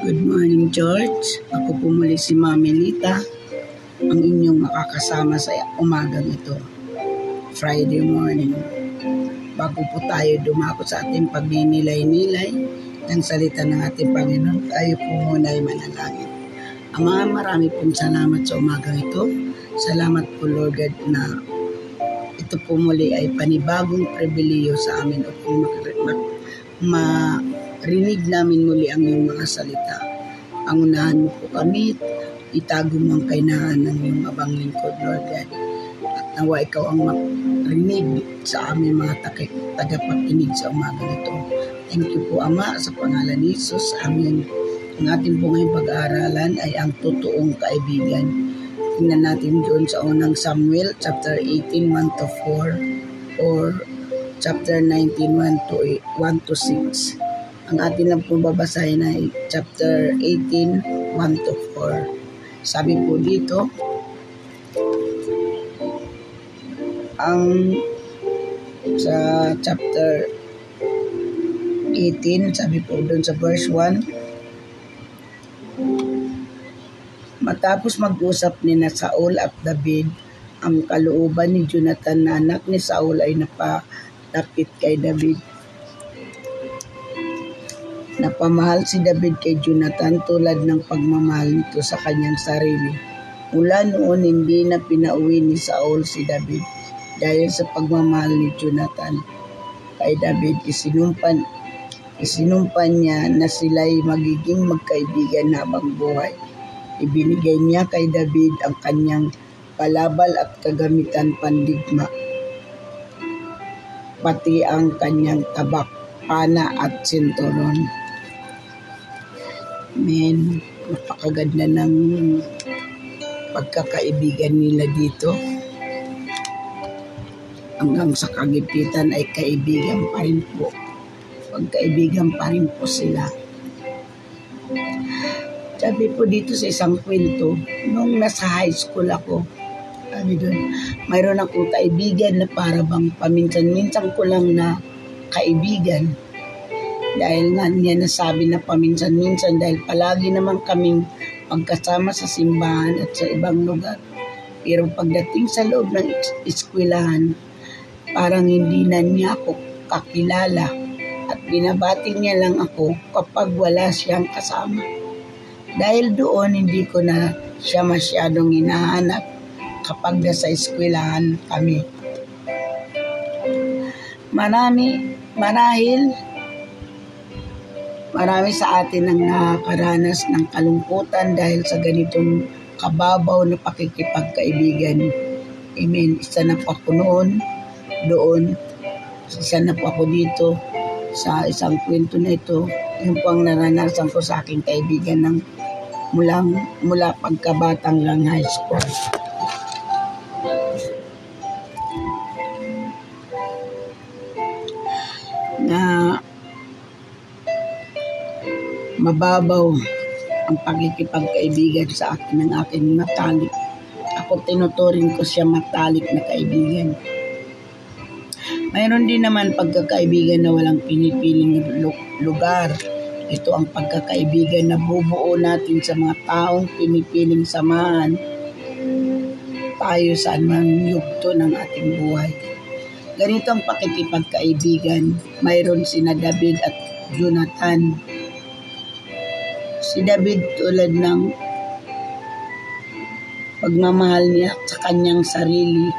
Good morning, George. Ako po muli si Mami Lita, ang inyong makakasama sa umagang ito. Friday morning. Bago po tayo dumako sa ating pagninilay-nilay ng salita ng ating Panginoon, tayo po muna ay manalangin. Ama, marami pong salamat sa umagang ito. Salamat po, Lord God, na ito po muli ay panibagong pribiliyo sa amin upang marinig namin muli ang iyong mga salita. Pangunahan mo po kami, itago mo ang kainahan ng iyong abang lingkod, Lord God. At nawa ikaw ang marinig sa aming mga tagapakinig sa umaga nito. Thank you po, Ama, sa pangalan ni Jesus. Amen. Ang ating po ngayong pag-aaralan ay ang totoong kaibigan. Tingnan natin doon sa unang Samuel, chapter 18, 1 to 4, or chapter 19, 1 to, 1 to 6. Ang atin lang po babasahin ay chapter 18, 1 to 4. Sabi po dito, ang sa chapter 18, sabi po doon sa verse 1, Matapos mag-usap ni na Saul at David, ang kalooban ni Jonathan na anak ni Saul ay napalapit kay David. Napamahal si David kay Jonathan tulad ng pagmamahal nito sa kanyang sarili. Mula noon hindi na pinauwi ni Saul si David dahil sa pagmamahal ni Jonathan. Kay David isinumpan, isinumpan niya na sila'y magiging magkaibigan habang buhay. Ibinigay niya kay David ang kanyang palabal at kagamitan pandigma, pati ang kanyang tabak, pana at sinturon. Amen. Napakaganda ng pagkakaibigan nila dito. Hanggang sa kagipitan ay kaibigan pa rin po. Pagkaibigan pa rin po sila. Sabi po dito sa isang kwento, nung nasa high school ako, sabi doon, mayroon akong kaibigan na para bang paminsan-minsan ko lang na kaibigan dahil nga niya nasabi na paminsan-minsan dahil palagi naman kaming magkasama sa simbahan at sa ibang lugar. Pero pagdating sa loob ng eskwelahan, parang hindi na niya ako kakilala at binabati niya lang ako kapag wala siyang kasama. Dahil doon hindi ko na siya masyadong hinahanap kapag nasa eskwelahan kami. Marami, marahil Marami sa atin ang nakakaranas ng kalungkutan dahil sa ganitong kababaw na pakikipagkaibigan. Amen. Isa na po ako noon, doon. Isa na po ako dito sa isang kwento na ito. Yung po ang naranasan ko sa aking kaibigan ng mula, mula pagkabatang lang high school. Mababaw ang pagkikipagkaibigan sa akin ng aking matalik. Ako tinuturing ko siya matalik na kaibigan. Mayroon din naman pagkakaibigan na walang pinipiling lugar. Ito ang pagkakaibigan na bubuo natin sa mga taong pinipiling samahan tayo sa anumang yugto ng ating buhay. Ganito ang pakikipagkaibigan. Mayroon sina David at Jonathan Si David tulad ng pagmamahal niya sa kanyang sarili.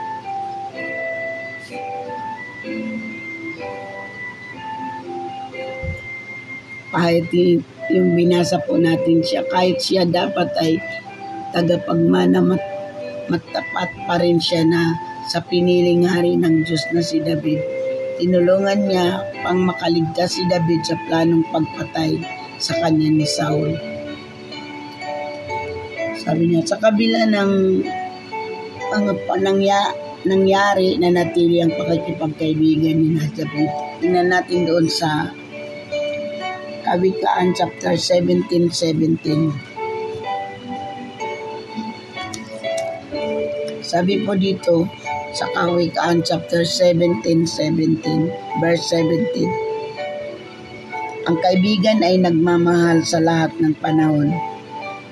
Kahit yung binasa po natin siya, kahit siya dapat ay tagapagmana mat, matapat pa rin siya na sa piniling hari ng Diyos na si David. Tinulungan niya pang makaligtas si David sa planong pagpatay sa kanya ni Saul. Sabi niya, sa kabila ng ang panangya, nangyari na natili ang pakikipagkaibigan ni David. Tingnan natin doon sa Kawikaan chapter 17, 17. Sabi po dito sa Kawikaan chapter 17, 17, verse 17. Ang kaibigan ay nagmamahal sa lahat ng panahon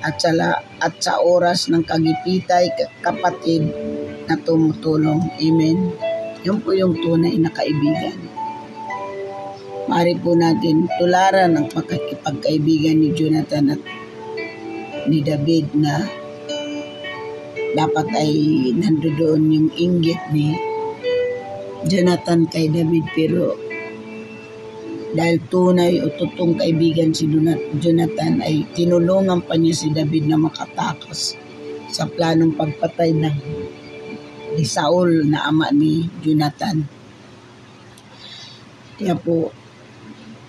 at sa, la- at sa oras ng kagipitay kapatid na tumutulong. Amen. Yun po yung tunay na kaibigan. Mari po natin tularan ang pagkakipagkaibigan ni Jonathan at ni David na dapat ay nandoon yung inggit ni Jonathan kay David pero dahil tunay o totoong kaibigan si Jonathan ay tinulungan pa niya si David na makatakas sa planong pagpatay ng ni Saul na ama ni Jonathan. Kaya po,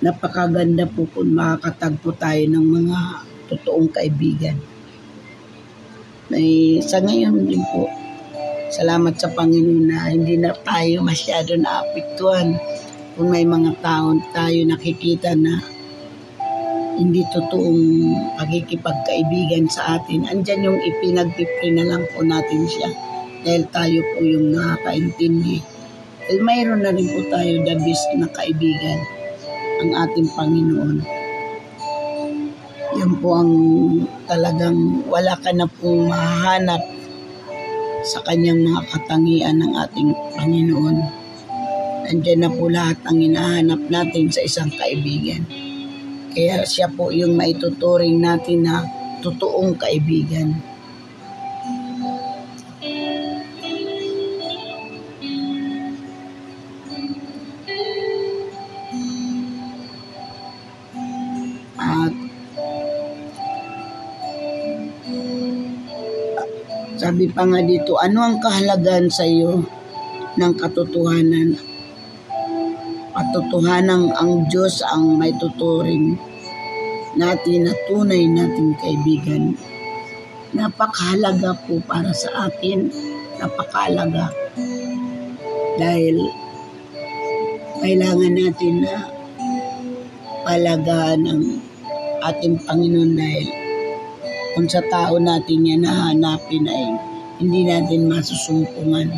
napakaganda po kung makakatagpo tayo ng mga totoong kaibigan. May, sa ngayon din po, salamat sa Panginoon na hindi na tayo masyado naapektuhan kung may mga tao tayo nakikita na hindi totoong pagkikipagkaibigan sa atin, andyan yung ipinagpipre na lang po natin siya dahil tayo po yung nakakaintindi. Dahil mayroon na rin po tayo the best na kaibigan, ang ating Panginoon. Yan po ang talagang wala ka na pong mahanap sa kanyang mga katangian ng ating Panginoon. Andiyan na po lahat ang hinahanap natin sa isang kaibigan. Kaya siya po yung maituturing natin na totoong kaibigan. At sabi pa nga dito, ano ang kahalagan sa iyo ng katotohanan katotohanan ang Diyos ang may tuturing natin na tunay nating kaibigan. Napakahalaga po para sa atin, napakahalaga. Dahil kailangan natin na palagaan ng ating Panginoon dahil kung sa tao natin yan nahanapin ay hindi natin masusumpungan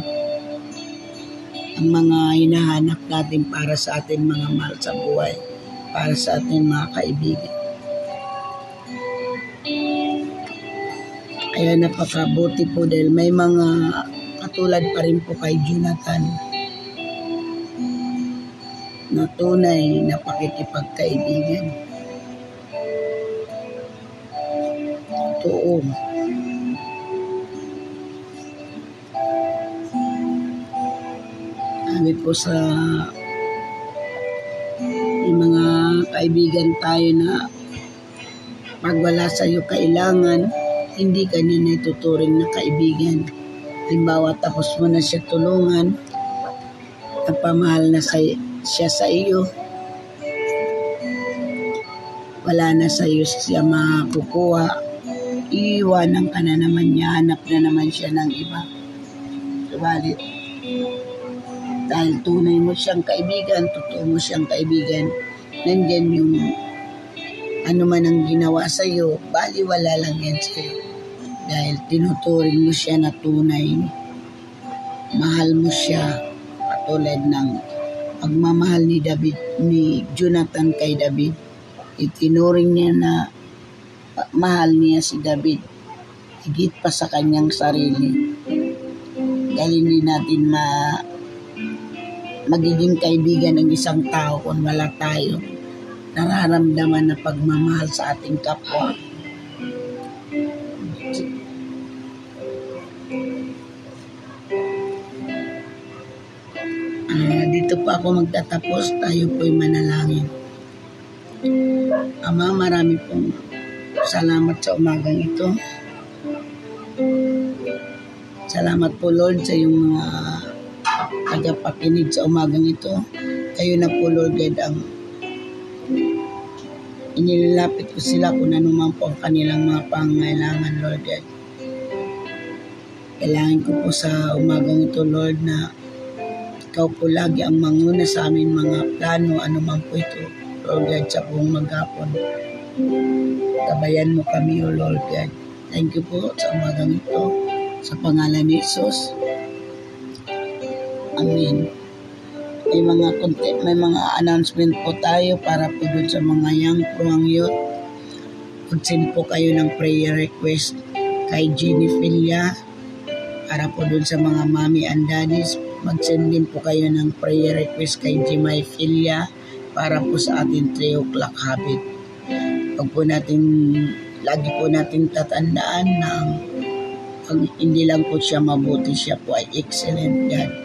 ang mga hinahanap natin para sa ating mga mahal sa buhay, para sa ating mga kaibigan. Kaya napakabuti po dahil may mga katulad pa rin po kay Jonathan na tunay na pakikipagkaibigan. Totoo. Sabi po sa yung mga kaibigan tayo na pag wala sa iyo kailangan, hindi ka niya naituturing na kaibigan. Halimbawa, tapos mo na siya tulungan, nagpamahal na sa, siya sa iyo, wala na sa iyo siya makukuha, iiwanan ka na naman niya, hanap na naman siya ng iba. Subalit, dahil tunay mo siyang kaibigan, totoo mo siyang kaibigan, nandyan yung ano man ang ginawa sa iyo, baliwala lang yan sa iyo. Dahil tinuturing mo siya na tunay, mahal mo siya, katulad ng pagmamahal ni David, ni Jonathan kay David. Itinuring niya na mahal niya si David, higit pa sa kanyang sarili. Dahil hindi natin ma magiging kaibigan ng isang tao kung wala tayo nararamdaman na pagmamahal sa ating kapwa. Uh, dito pa ako magtatapos, tayo po'y manalangin. Ama, marami pong salamat sa umagang ito. Salamat po Lord sa iyong mga uh, tagapakinig sa umagang ito. Kayo na po, Lord God, ang inilalapit ko sila kung ano man po ang kanilang mga pangailangan, Lord God. Kailangan ko po sa umagang ito, Lord, na ikaw po lagi ang manguna sa amin mga plano, ano man po ito, Lord God, sa buong maghapon. Gabayan mo kami, O Lord God. Thank you po sa umagang ito. Sa pangalan ni Jesus. Amen. may mga konti, may mga announcement po tayo para po dun sa mga young prong youth. Mag-send po kayo ng prayer request kay Jenny Filia para po dun sa mga mommy and daddies. Mag-send din po kayo ng prayer request kay Jimay Filia para po sa ating 3 o'clock habit. Pag po natin, lagi po natin tatandaan na pag hindi lang po siya mabuti, siya po ay excellent God